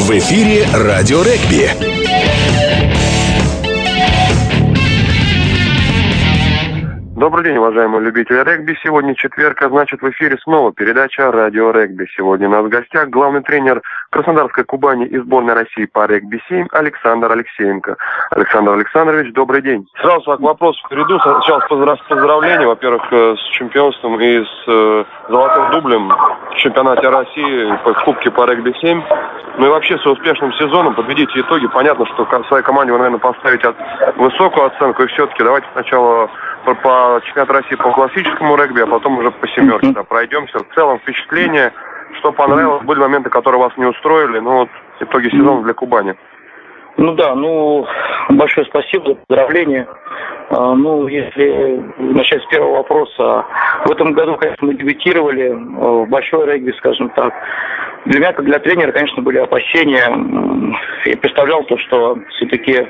В эфире «Радио регби». Добрый день, уважаемые любители регби. Сегодня четверг, а значит в эфире снова передача «Радио регби». Сегодня у нас в гостях главный тренер Краснодарской Кубани и сборной России по регби-7 Александр Алексеенко. Александр Александрович, добрый день. Сразу к вопросу перейду. Сначала поздравления, во-первых, э, с чемпионством и с э, золотым дублем в чемпионате России в Кубке по регби-7. Ну и вообще с успешным сезоном подведите итоги. Понятно, что своей команде вы, наверное, поставите высокую оценку. И все-таки давайте сначала по, по чемпионату России по классическому регби, а потом уже по семерке да, пройдемся. В целом впечатление, что понравилось, были моменты, которые вас не устроили, ну вот итоги сезона для Кубани. Ну да, ну большое спасибо за поздравления. А, ну, если начать с первого вопроса, в этом году, конечно, мы дебютировали в большой регби, скажем так. Для меня, как для тренера, конечно, были опасения. Я представлял то, что все-таки,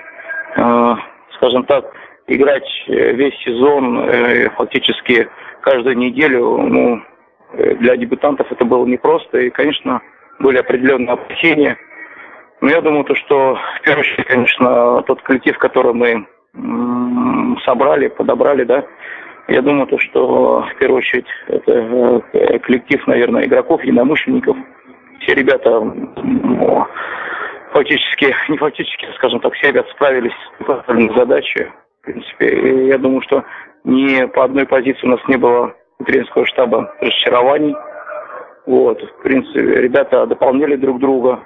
а, скажем так, играть э, весь сезон, э, фактически каждую неделю, ну, э, для дебютантов это было непросто, и, конечно, были определенные опасения. Но я думаю, то, что в первую очередь, конечно, тот коллектив, который мы собрали, подобрали, да, я думаю, то, что в первую очередь это коллектив, наверное, игроков, единомышленников. Все ребята фактически, не фактически, скажем так, все ребята справились с задачей. В принципе, я думаю, что ни по одной позиции у нас не было у тренерского штаба разочарований. Вот, в принципе, ребята дополняли друг друга.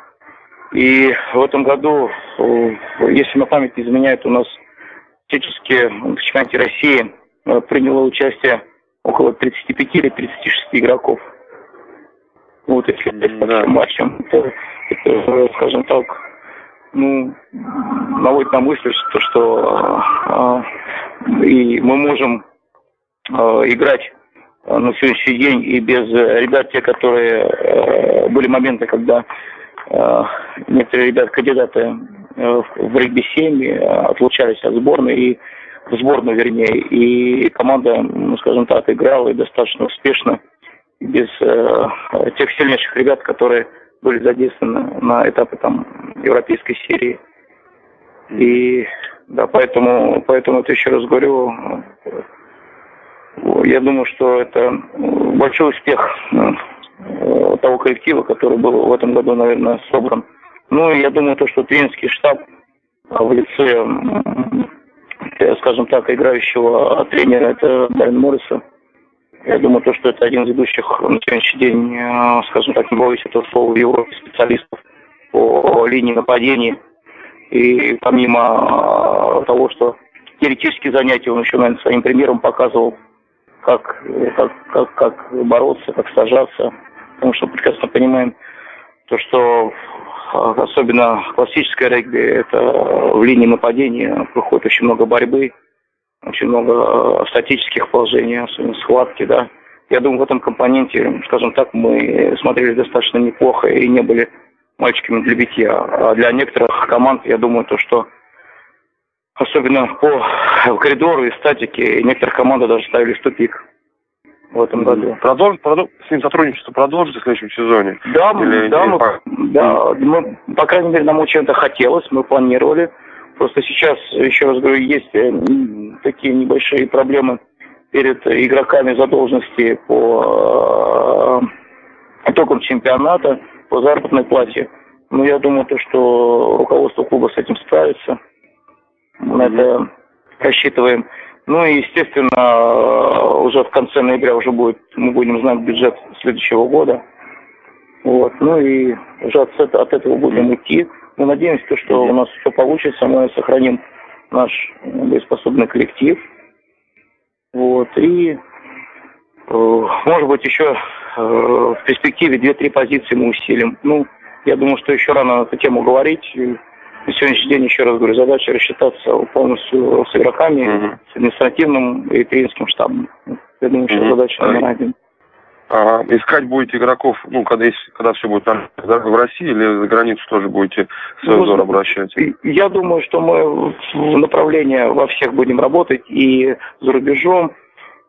И в этом году, если на память не изменяет, у нас фактически в чемпионате России э, приняло участие около 35 или 36 игроков. Вот, если да. матчем, это, это, скажем так, ну, наводит на мысль, что, что э, и мы можем э, играть на сегодняшний день и без ребят, те, которые э, были моменты, когда э, некоторые ребят, кандидаты э, в регби-7 отлучались от сборной и в сборную, вернее, и команда, ну, скажем так, играла и достаточно успешно без э, тех сильнейших ребят, которые были задействованы на этапе там европейской серии. И да, поэтому, поэтому это еще раз говорю, я думаю, что это большой успех э, того коллектива, который был в этом году, наверное, собран. Ну, я думаю, то, что тренерский штаб в лице, скажем так, играющего тренера, это Дайан Морриса, я думаю, то, что это один из ведущих на сегодняшний день, э, скажем так, не боюсь этого слова, в Европе специалистов по линии нападения. И помимо э, того, что теоретические занятия, он еще, наверное, своим примером показывал, как, как, как, как бороться, как сажаться. Потому что прекрасно понимаем, то, что э, особенно классическое регби, это в линии нападения проходит очень много борьбы, очень много э, статических положений, особенно схватки, да. Я думаю, в этом компоненте, скажем так, мы смотрели достаточно неплохо и не были мальчиками для битья. А для некоторых команд, я думаю, то, что особенно по коридору и статике, некоторых команды даже ставили в тупик в этом году. Продолж, продолж, с ним сотрудничество продолжится в следующем сезоне? Да, Или, да, мы, да мы, по крайней мере, нам очень это хотелось, мы планировали. Просто сейчас, еще раз говорю, есть э, такие небольшие проблемы перед игроками задолженности по э, итогам чемпионата, по заработной плате. Но я думаю, то, что руководство клуба с этим справится. Мы это рассчитываем. Ну и, естественно, уже в конце ноября уже будет, мы будем знать бюджет следующего года. Вот. Ну и уже от, от этого будем идти. Мы надеемся, что у нас все получится, мы сохраним наш боеспособный коллектив. Вот. И, э, может быть, еще э, в перспективе 2-3 позиции мы усилим. Ну, я думаю, что еще рано на эту тему говорить. На сегодняшний день, еще раз говорю, задача рассчитаться полностью с игроками, mm-hmm. с административным и тренерским штабом. Я думаю, что mm-hmm. задача номер один. Ага. Искать будете игроков, ну, когда, есть, когда все будет там, в России или за границу тоже будете свой ну, взор обращать? Я думаю, что мы в направлении во всех будем работать и за рубежом,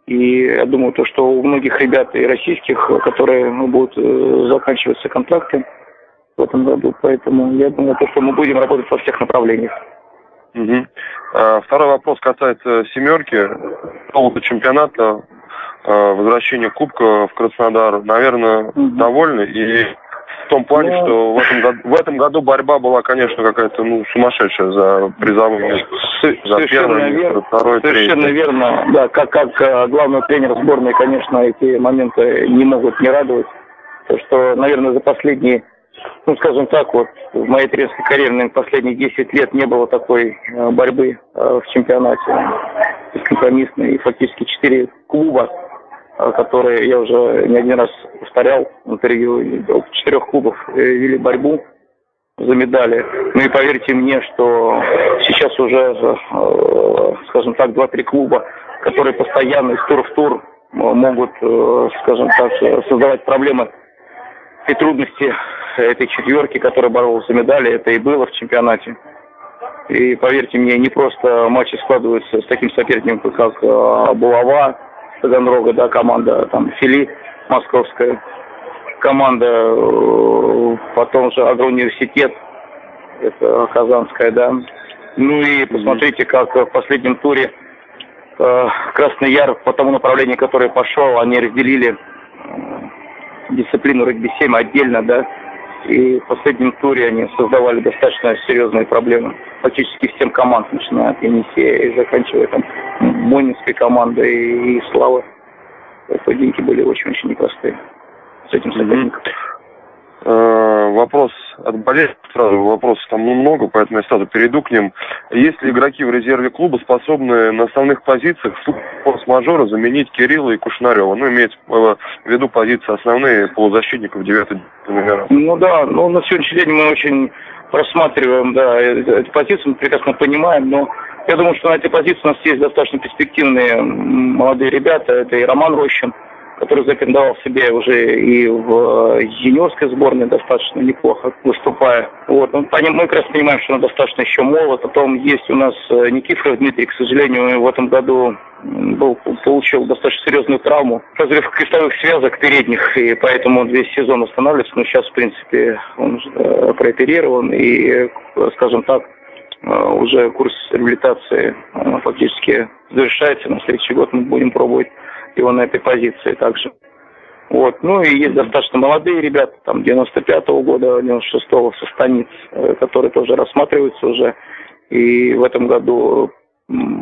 и я думаю, то, что у многих ребят и российских, которые ну, будут э, заканчиваться контракты, в этом году. Поэтому я думаю, то, что мы будем работать во всех направлениях. Угу. А, второй вопрос касается семерки, нового чемпионата, а, возвращения Кубка в Краснодар. Наверное, угу. довольны и в том плане, Но... Ну, что в этом, году, в этом году борьба была, конечно, какая-то ну, сумасшедшая за призовые места. За совершенно первое верно, второе, Совершенно третье. верно. Да, как, как э, главный тренер сборной, конечно, эти моменты не могут не радовать. То, что, наверное, за последние, ну, скажем так, вот в моей тренерской карьере, наверное, последние 10 лет не было такой э, борьбы э, в чемпионате бескомпромиссной. И фактически 4 клуба Э, которые я уже не один раз повторял в интервью, четырех клубов э, вели борьбу за медали. Ну и поверьте мне, что сейчас уже, э, скажем так, два-три клуба, которые постоянно из тура в тур могут, скажем так, создавать проблемы и трудности этой четверки, которая боролась за медали, это и было в чемпионате. И поверьте мне, не просто матчи складываются с таким соперником, как Булава, Таганрога, да, команда там Фили московская, команда, э, потом же агроуниверситет, это казанская, да. Ну и посмотрите, как в последнем туре э, Красный Яр по тому направлению, которое пошел, они разделили э, дисциплину регби-7 отдельно, да, и в последнем туре они создавали достаточно серьезные проблемы. Фактически всем команд, начиная от Енисея и заканчивая там Монинской командой и Славы. Поединки были очень-очень непростые с этим соперником. Э, вопрос от болельщиков сразу, вопросов там много, поэтому я сразу перейду к ним. Есть ли игроки в резерве клуба, способные на основных позициях форс-мажора заменить Кирилла и Кушнарева? Ну, имеется в виду позиции основные полузащитников 9 номера. Ну да, ну на сегодняшний день мы очень просматриваем, да, э, эти позиции, мы прекрасно понимаем, но я думаю, что на этой позиции у нас есть достаточно перспективные молодые ребята. Это и Роман Рощин, который запендовал себе уже и в э, юниорской сборной достаточно неплохо выступая. Вот. Ну, мы как раз понимаем, что он достаточно еще молод. Потом есть у нас э, Никифоров Дмитрий, к сожалению, в этом году был, получил достаточно серьезную травму. Разрыв крестовых связок передних, и поэтому он весь сезон останавливается. Но сейчас, в принципе, он э, прооперирован и, скажем так, уже курс реабилитации фактически завершается. На следующий год мы будем пробовать его на этой позиции также. Вот. Ну и есть достаточно молодые ребята, там 95-го года, 96-го со станиц, э, которые тоже рассматриваются уже. И в этом году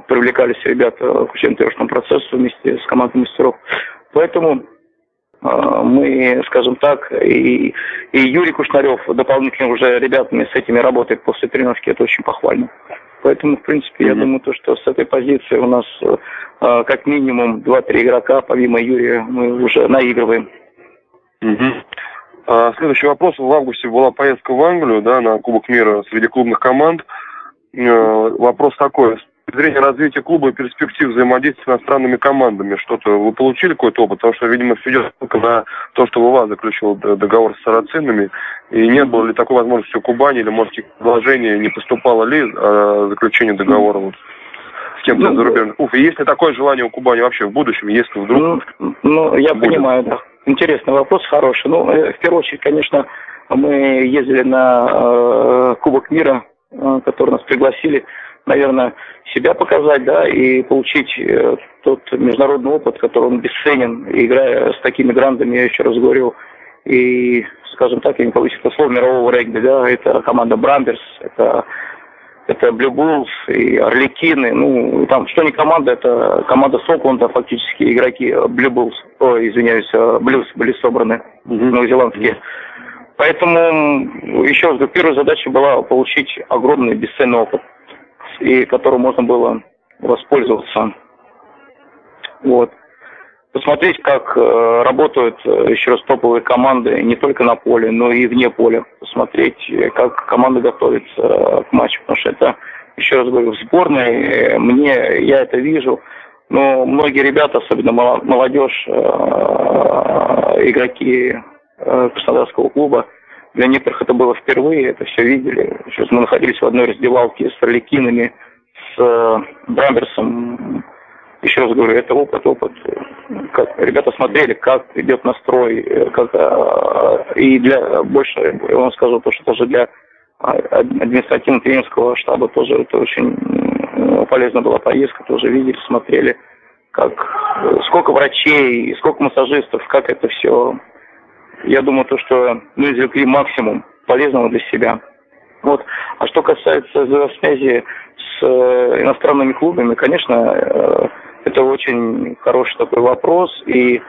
привлекались ребята к учебно-тренировочному процессу вместе с командой мастеров. Поэтому э, мы, скажем так, и, и Юрий Кушнарев дополнительно уже ребятами с этими работает после тренировки, это очень похвально. Поэтому, в принципе, mm-hmm. я думаю, то, что с этой позиции у нас э, как минимум 2-3 игрока, помимо Юрия, мы уже наигрываем. Mm-hmm. А, следующий вопрос. В августе была поездка в Англию, да, на Кубок мира среди клубных команд. Э, вопрос такой точки зрения развития клуба и перспектив взаимодействия с иностранными командами, что-то вы получили какой-то опыт? Потому что, видимо, все идет только на то, что ВВА заключил договор с сарацинами, и не было ли такой возможности у Кубани, или, может, предложение не поступало ли о заключении договора вот, с кем-то ну, зарубежным? Уф, и есть ли такое желание у Кубани вообще в будущем, если вдруг... Ну, ну я будет? понимаю, да. Интересный вопрос, хороший. Ну, э, в первую очередь, конечно, мы ездили на э, Кубок мира, э, который нас пригласили наверное, себя показать, да, и получить э, тот международный опыт, который он бесценен, играя с такими грандами, я еще раз говорю, и, скажем так, я не получил это слово мирового регби, да, это команда Брамберс, это это Blue Bulls и Орликины, ну, там, что не команда, это команда Сокланда, фактически игроки Blue Bulls, о, извиняюсь, Blues были собраны, mm-hmm. новозеландские. Поэтому, еще раз первая задача была получить огромный бесценный опыт и которым можно было воспользоваться. Вот. Посмотреть, как э, работают э, еще раз топовые команды не только на поле, но и вне поля. Посмотреть, как команда готовится к матчу, потому что это, еще раз говорю, в сборной, э, мне, я это вижу, но многие ребята, особенно молодежь, игроки Краснодарского клуба, для некоторых это было впервые, это все видели. Сейчас мы находились в одной раздевалке с Орликинами, с э, Брамберсом, еще раз говорю, это опыт, опыт. Как ребята смотрели, как идет настрой, как, и для больше, я вам скажу, то, что тоже для административно-тренерского штаба тоже это очень полезна была поездка, тоже видели, смотрели, как сколько врачей, сколько массажистов, как это все. Я думаю, то, что мы извлекли максимум полезного для себя. Вот. А что касается связи с э, иностранными клубами, конечно, э, это очень хороший такой вопрос. И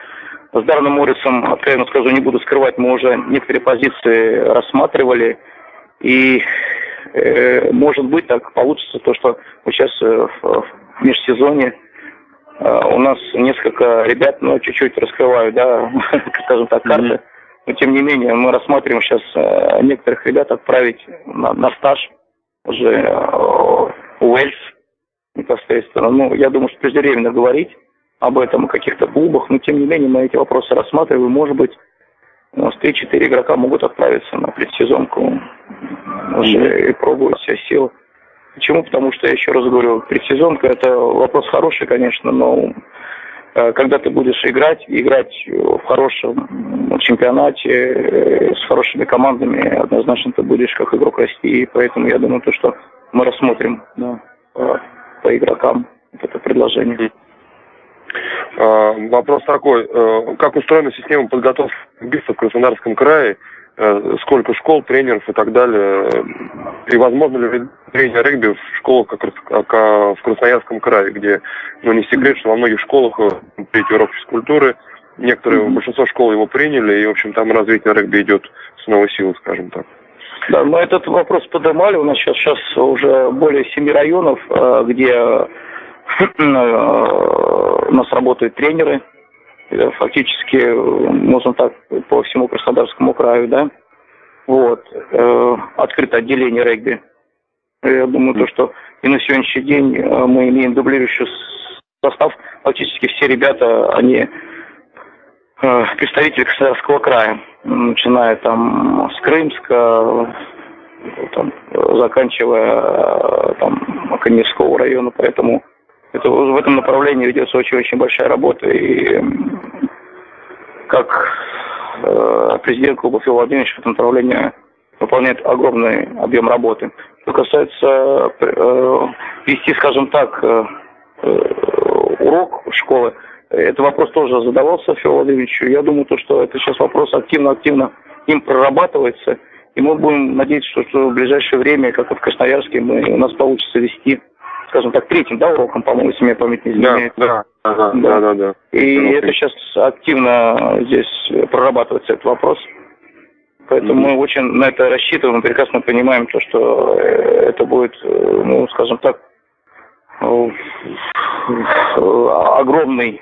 с Дарном Моррисом, откровенно скажу, не буду скрывать, мы уже некоторые позиции рассматривали. И э, может быть так получится то, что вот сейчас в, в межсезонье э, у нас несколько ребят, ну, чуть-чуть раскрывают, да, скажем так, карты. Mm-hmm. Но тем не менее мы рассматриваем сейчас э, некоторых ребят отправить на, на стаж уже э, Уэльс непосредственно. Ну, я думаю, что преждевременно говорить об этом, о каких-то клубах, но тем не менее мы эти вопросы рассматриваем. Может быть, у нас 3-4 игрока могут отправиться на предсезонку уже и пробовать все силы. Почему? Потому что, я еще раз говорю, предсезонка – это вопрос хороший, конечно, но когда ты будешь играть, играть в хорошем чемпионате э, с хорошими командами, однозначно ты будешь как игрок расти. И поэтому я думаю, то, что мы рассмотрим да, по, игрокам это предложение. А, вопрос такой, э, как устроена система подготовки в Краснодарском крае, э, сколько школ, тренеров и так далее, и возможно ли тренер регби в школах, как в Красноярском крае, где, ну не секрет, что во многих школах э, третий урок физкультуры, некоторые, mm-hmm. большинство школ его приняли, и, в общем, там развитие регби идет с новой силы, скажем так. Да, мы этот вопрос поднимали. У нас сейчас, сейчас уже более семи районов, где у нас работают тренеры, фактически, можно так, по всему Краснодарскому краю, да. Вот. Э, открыто отделение регби. Я думаю, то, что и на сегодняшний день э, мы имеем дублирующий состав. Фактически все ребята, они э, представители Краснодарского края, начиная там с Крымска, там, заканчивая там Каневского района, поэтому это, в этом направлении ведется очень-очень большая работа. И как э, президент клуба Фил Владимирович в этом направлении выполняет огромный объем работы. Что касается э, вести, скажем так, э, э, урок школы, этот вопрос тоже задавался Филу Владимировичу. Я думаю, то, что это сейчас вопрос активно-активно им прорабатывается. И мы будем надеяться, что, что в ближайшее время, как и в Красноярске, мы, у нас получится вести скажем так, третьим, да, уроком, по-моему, если мне память не изменяет. Да, да, да, да, да, да. И ну, это сейчас активно здесь прорабатывается этот вопрос. Поэтому mm-hmm. мы очень на это рассчитываем, мы прекрасно понимаем то, что э, это будет, э, ну, скажем так, э, огромный,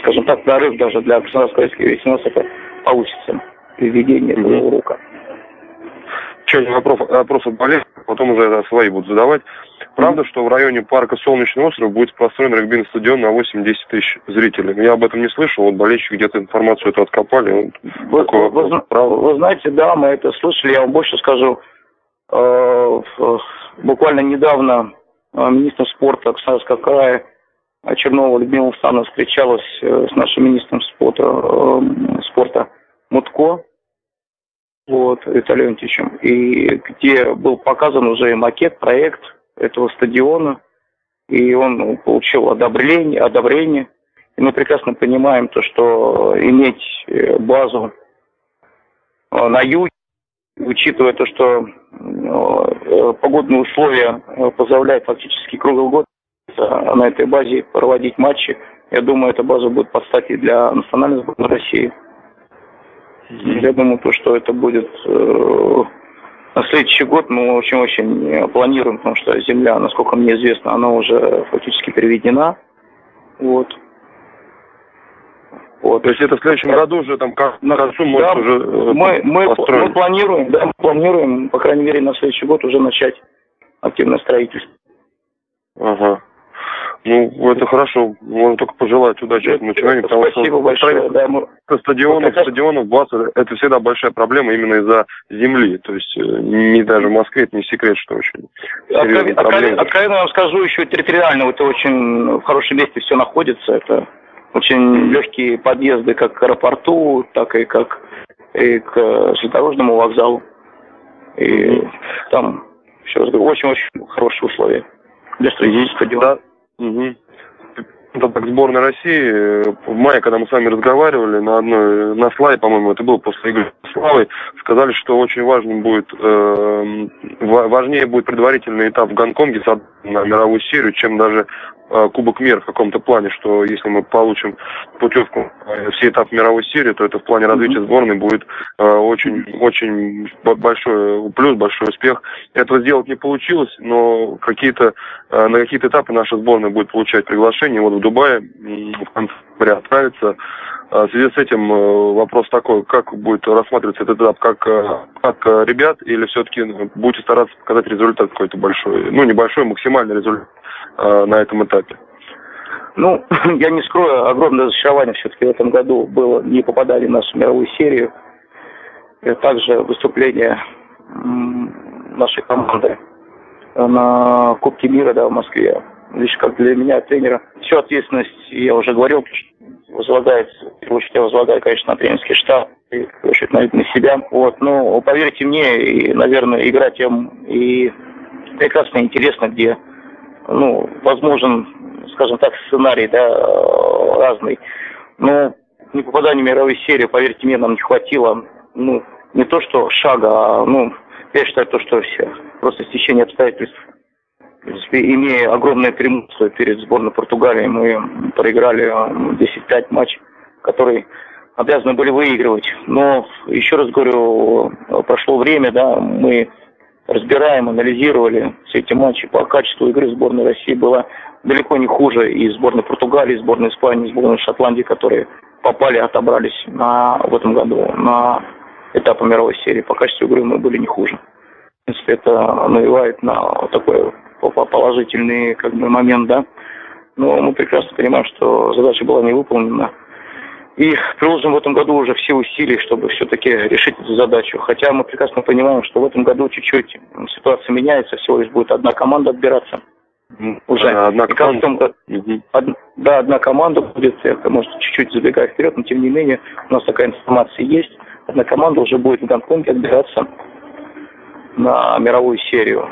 скажем так, прорыв даже для Краснодарского если у нас это получится, введение mm-hmm. этого урока. Еще один вопрос, вопрос от болельщиков, потом уже свои будут задавать. Правда, что в районе парка Солнечный остров будет построен регбийный стадион на 8-10 тысяч зрителей? Я об этом не слышал, вот болельщики где-то информацию эту откопали. Вы, вы, вы, вы знаете, да, мы это слышали, я вам больше скажу. Э, буквально недавно э, министр спорта Краснодарского края Чернова Людмила Александровна встречалась э, с нашим министром спорта, спорта Мутко, вот, Виталием Античем, и где был показан уже макет, проект этого стадиона, и он получил одобрение, одобрение. И мы прекрасно понимаем то, что иметь э, базу э, на юге, учитывая то, что э, погодные условия позволяют фактически круглый год на этой базе проводить матчи, я думаю, эта база будет под стати для национальной сборной России. Я думаю, то, что это будет на следующий год мы очень-очень планируем, потому что земля, насколько мне известно, она уже фактически переведена. Вот. Вот. То есть это в следующем году уже там как на концу может да, уже э, мы, мы, мы планируем, да, мы планируем, по крайней мере, на следующий год уже начать активное строительство. Ага. Ну, это хорошо. Можно только пожелать удачи этому человеку, потому Спасибо что большое. Да, мы... стадионов, стадионов БАС это всегда большая проблема именно из-за земли. То есть э, не даже в Москве это не секрет, что очень Откровенно, откровенно, откровенно вам скажу, еще территориально это очень в хорошем месте все находится. Это очень легкие подъезды как к аэропорту, так и как и к железнодорожному вокзалу. И там, говорю, очень-очень хорошие условия для строительства. Да. Угу. Это так, сборная России. В мае, когда мы с вами разговаривали на одной, на слайде, по-моему, это было после игры с Славой, сказали, что очень важным будет, э, важнее будет предварительный этап в Гонконге на мировую серию, чем даже Э, Кубок мира в каком-то плане, что если мы получим путевку э, все этапы мировой серии, то это в плане развития сборной будет э, очень, очень большой плюс, большой успех. Этого сделать не получилось, но какие-то на какие-то этапы наша сборная будет получать приглашение. Вот в Дубае в конце ноября отправится. В связи с этим вопрос такой, как будет рассматриваться этот этап, как, как ребят, или все-таки будете стараться показать результат какой-то большой, ну небольшой, максимальный результат э, на этом этапе? Ну, я не скрою, огромное разочарование все-таки в этом году было. Не попадали в нашу мировую серию. И также выступление нашей команды на Кубке мира да, в Москве. Лишь как для меня, тренера, всю ответственность, я уже говорил, возлагает, в первую я возлагаю, конечно, на тренерский штаб, и, в первую на, на себя. Вот, но поверьте мне, и, наверное, играть им и прекрасно интересно, где ну, возможен, скажем так, сценарий, да, разный. Но не попадание в мировую серию, поверьте мне, нам не хватило, ну, не то что шага, а, ну, я считаю то, что все, просто стечение обстоятельств. Принципе, имея огромное преимущество перед сборной Португалии, мы проиграли 10-5 матч, который обязаны были выигрывать. Но, еще раз говорю, прошло время, да, мы разбираем, анализировали все эти матчи по качеству игры сборной России было далеко не хуже и сборной Португалии, и сборной Испании, и сборной Шотландии, которые попали, отобрались на, в этом году на этапы мировой серии. По качеству игры мы были не хуже. В принципе, это навевает на такой положительный как бы, момент, да. Но мы прекрасно понимаем, что задача была не выполнена. И приложим в этом году уже все усилия, чтобы все-таки решить эту задачу. Хотя мы прекрасно понимаем, что в этом году чуть-чуть ситуация меняется, всего лишь будет одна команда отбираться. Уже. Одна команда. Том, од, да, одна команда будет, это может чуть-чуть забегая вперед, но тем не менее у нас такая информация есть. Одна команда уже будет в Гонконге отбираться на мировую серию.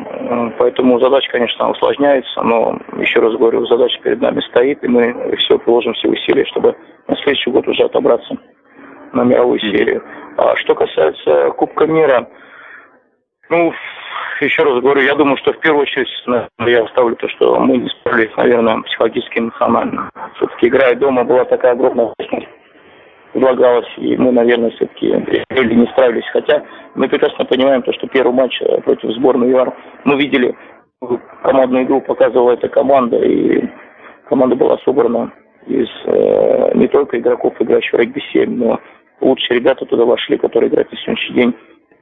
Поэтому задача, конечно, усложняется, но, еще раз говорю, задача перед нами стоит, и мы все приложим все усилия, чтобы на следующий год уже отобраться на мировую серию. А что касается Кубка мира, ну, еще раз говорю, я думаю, что в первую очередь я оставлю то, что мы не справились, наверное, психологически эмоционально. Все-таки играя дома была такая огромная предлагалось, и мы, наверное, все-таки или не справились. Хотя мы прекрасно понимаем то, что первый матч э, против сборной ЮАР мы видели, командную игру показывала эта команда, и команда была собрана из э, не только игроков, играющих в регби-7, но лучшие ребята туда вошли, которые играют на сегодняшний день,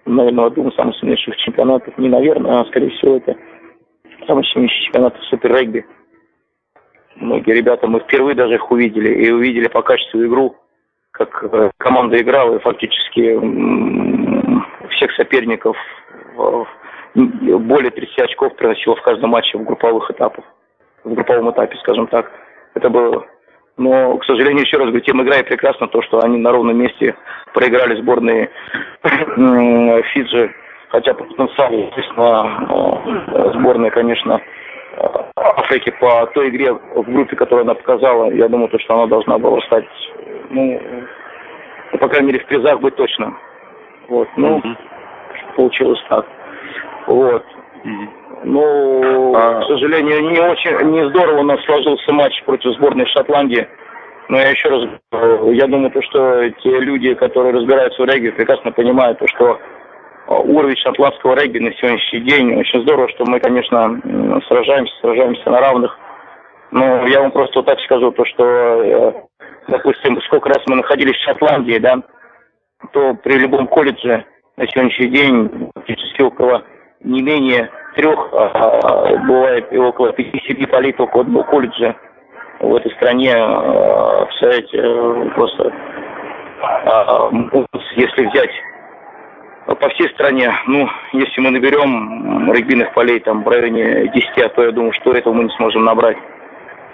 наверное, одном из самых сильнейших чемпионатов. Не наверное, а скорее всего это самый сильнейший чемпионат в супер-регби. Многие ребята, мы впервые даже их увидели, и увидели по качеству игру, как э, команда играла, и фактически всех соперников более 30 очков приносила в каждом матче в групповых этапах, в групповом этапе, скажем так. Это было. Но, к сожалению, еще раз говорю, тем играет прекрасно то, что они на ровном месте проиграли сборные Фиджи, хотя по потенциалу, естественно, сборная, конечно, Африки по той игре в группе, которую она показала, я думаю, то, что она должна была стать, ну, по крайней мере, в призах быть точно. Вот, ну, mm-hmm. получилось так. Вот. Mm-hmm. Ну, а... к сожалению, не очень, не здорово у нас сложился матч против сборной Шотландии. Но я еще раз, я думаю, то, что те люди, которые разбираются в регби, прекрасно понимают, то, что а, уровень шотландского регби на сегодняшний день очень здорово, что мы, конечно, сражаемся, сражаемся на равных. Но я вам просто вот так скажу, то, что, э, допустим, сколько раз мы находились в Шотландии, да, то при любом колледже на сегодняшний день практически около не менее трех, а, бывает и около 5-7 полей только в одном колледже в этой стране. Представляете, просто если взять по всей стране, ну, если мы наберем регбийных полей там в районе 10, а то я думаю, что этого мы не сможем набрать,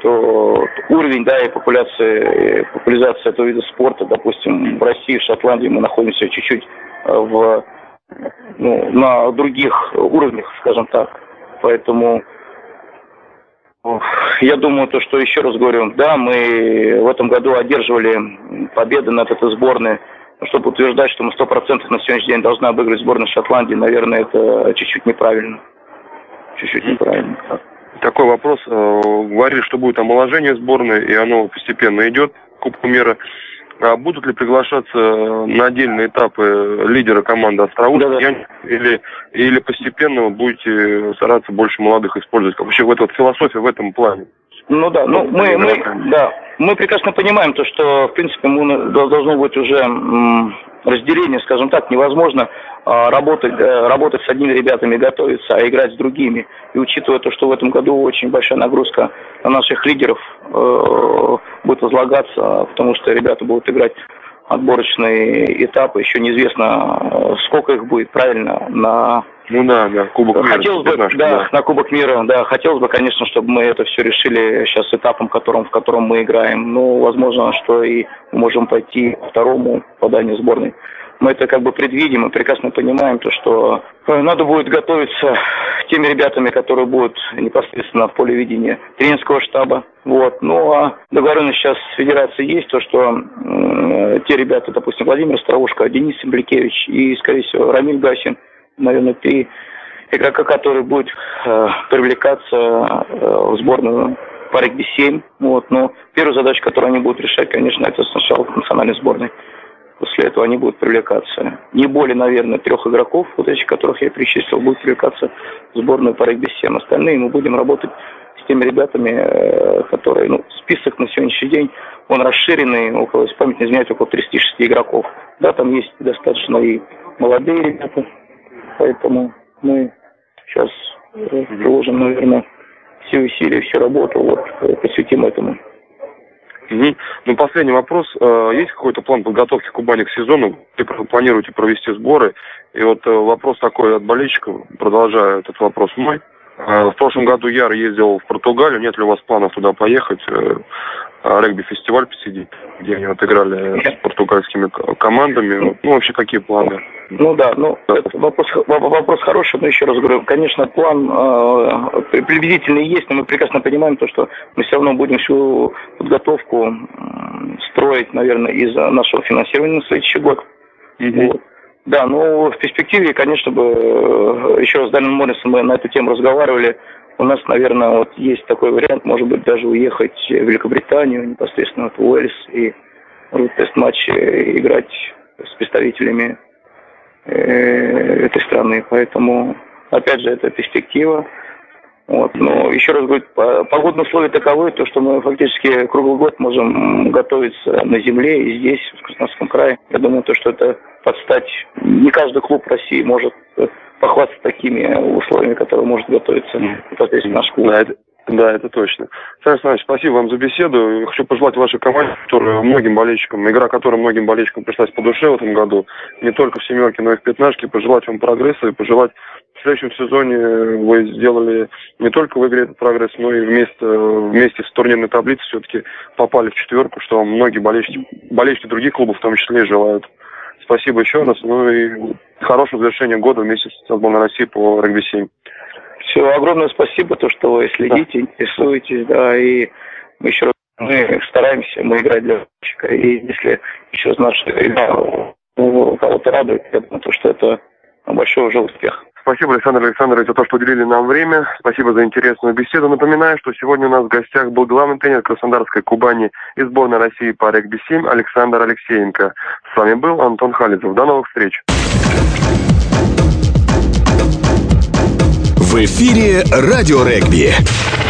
то уровень, да, и популяции, и популяризация этого вида спорта, допустим, в России, в Шотландии мы находимся чуть-чуть в, ну, на других уровнях, скажем так. Поэтому я думаю, то, что еще раз говорю, да, мы в этом году одерживали победы над этой сборной чтобы утверждать, что мы сто процентов на сегодняшний день должны обыграть сборную Шотландии, наверное, это чуть-чуть неправильно. Чуть-чуть неправильно. Такой вопрос. Э, говорили, что будет омоложение сборной, и оно постепенно идет, Кубку мира. А будут ли приглашаться на отдельные этапы лидера команды Остроуст? Да, да. Или, или постепенно будете стараться больше молодых использовать? Вообще в этой философия в этом плане? Ну да, ну мы, мы, да, мы прекрасно понимаем то, что в принципе мы, должно быть уже разделение, скажем так, невозможно а, работать, э, работать с одними ребятами, готовиться, а играть с другими. И учитывая то, что в этом году очень большая нагрузка на наших лидеров э, будет возлагаться, потому что ребята будут играть отборочные этапы, еще неизвестно, э, сколько их будет правильно на ну да, да, Кубок мира. Хотелось бы, да, да, на Кубок мира, да, хотелось бы, конечно, чтобы мы это все решили сейчас этапом, которым, в котором мы играем. Ну, возможно, что и можем пойти второму поданию сборной. Мы это как бы предвидим и прекрасно понимаем, то, что э, надо будет готовиться теми ребятами, которые будут непосредственно в поле видения тренерского штаба. Вот. Ну а договоренность сейчас с федерацией есть, то, что э, те ребята, допустим, Владимир Остроушко, Денис Сембликевич и, скорее всего, Рамиль Гасин – наверное, три игрока, которые будут э, привлекаться э, в сборную по регби-7. Вот. Но первую задачу, которую они будут решать, конечно, это сначала в национальной сборной. После этого они будут привлекаться. Не более, наверное, трех игроков, вот этих, которых я перечислил, будут привлекаться в сборную по регби-7. Остальные мы будем работать с теми ребятами, э, которые, ну, список на сегодняшний день, он расширенный, около, если память не изменяет, около 36 игроков. Да, там есть достаточно и молодые ребята, Поэтому мы сейчас э, приложим, наверное, все усилия, всю работу, вот, э, посвятим этому. Угу. Ну, последний вопрос. Э, есть какой-то план подготовки Кубани к сезону? Вы планируете провести сборы? И вот вопрос такой от болельщиков, продолжаю этот вопрос мой. В прошлом году Яр ездил в Португалию. Нет ли у вас планов туда поехать? Регби-фестиваль посидеть, где они отыграли с португальскими командами. Ну, вообще, какие планы? Ну да, ну это вопрос, вопрос хороший, но еще раз говорю, конечно, план э, приблизительный есть, но мы прекрасно понимаем то, что мы все равно будем всю подготовку э, строить, наверное, из нашего финансирования на следующий год. Mm-hmm. Вот. Да, ну в перспективе, конечно бы, э, еще раз с Дальним Моррисом мы на эту тему разговаривали, у нас, наверное, вот есть такой вариант, может быть, даже уехать в Великобританию, непосредственно в Уэльс и в тест-матчи играть с представителями Э, этой страны. Поэтому, опять же, это перспектива. Вот. Но еще раз говорю, погодные условия таковы, то, что мы фактически круглый год можем готовиться на земле и здесь, в Краснодарском крае. Я думаю, то, что это подстать. Не каждый клуб России может похвастаться такими условиями, которые может готовиться непосредственно наш клуб. Да, это, да, это точно. Сергей Александрович, спасибо вам за беседу. Хочу пожелать вашей команде, которая многим болельщикам, игра которой многим болельщикам пришлась по душе в этом году, не только в семерке, но и в пятнашке, пожелать вам прогресса и пожелать в следующем сезоне вы сделали не только в игре этот прогресс, но и вместе, вместе с турнирной таблицей все-таки попали в четверку, что вам многие болельщики, болельщики других клубов в том числе желают. Спасибо еще раз. Ну и хорошего завершения года вместе с сборной России по регби-7. Все, огромное спасибо, то, что вы следите, интересуетесь, да, и мы еще раз мы стараемся, мы играем для мальчика, и если еще раз наша игра кого-то радует, я думаю, то, что это большой уже успех. Спасибо, Александр Александрович, за то, что уделили нам время. Спасибо за интересную беседу. Напоминаю, что сегодня у нас в гостях был главный тренер Краснодарской Кубани и сборной России по регби-7 Александр Алексеенко. С вами был Антон Халидов. До новых встреч. В эфире «Радио Регби».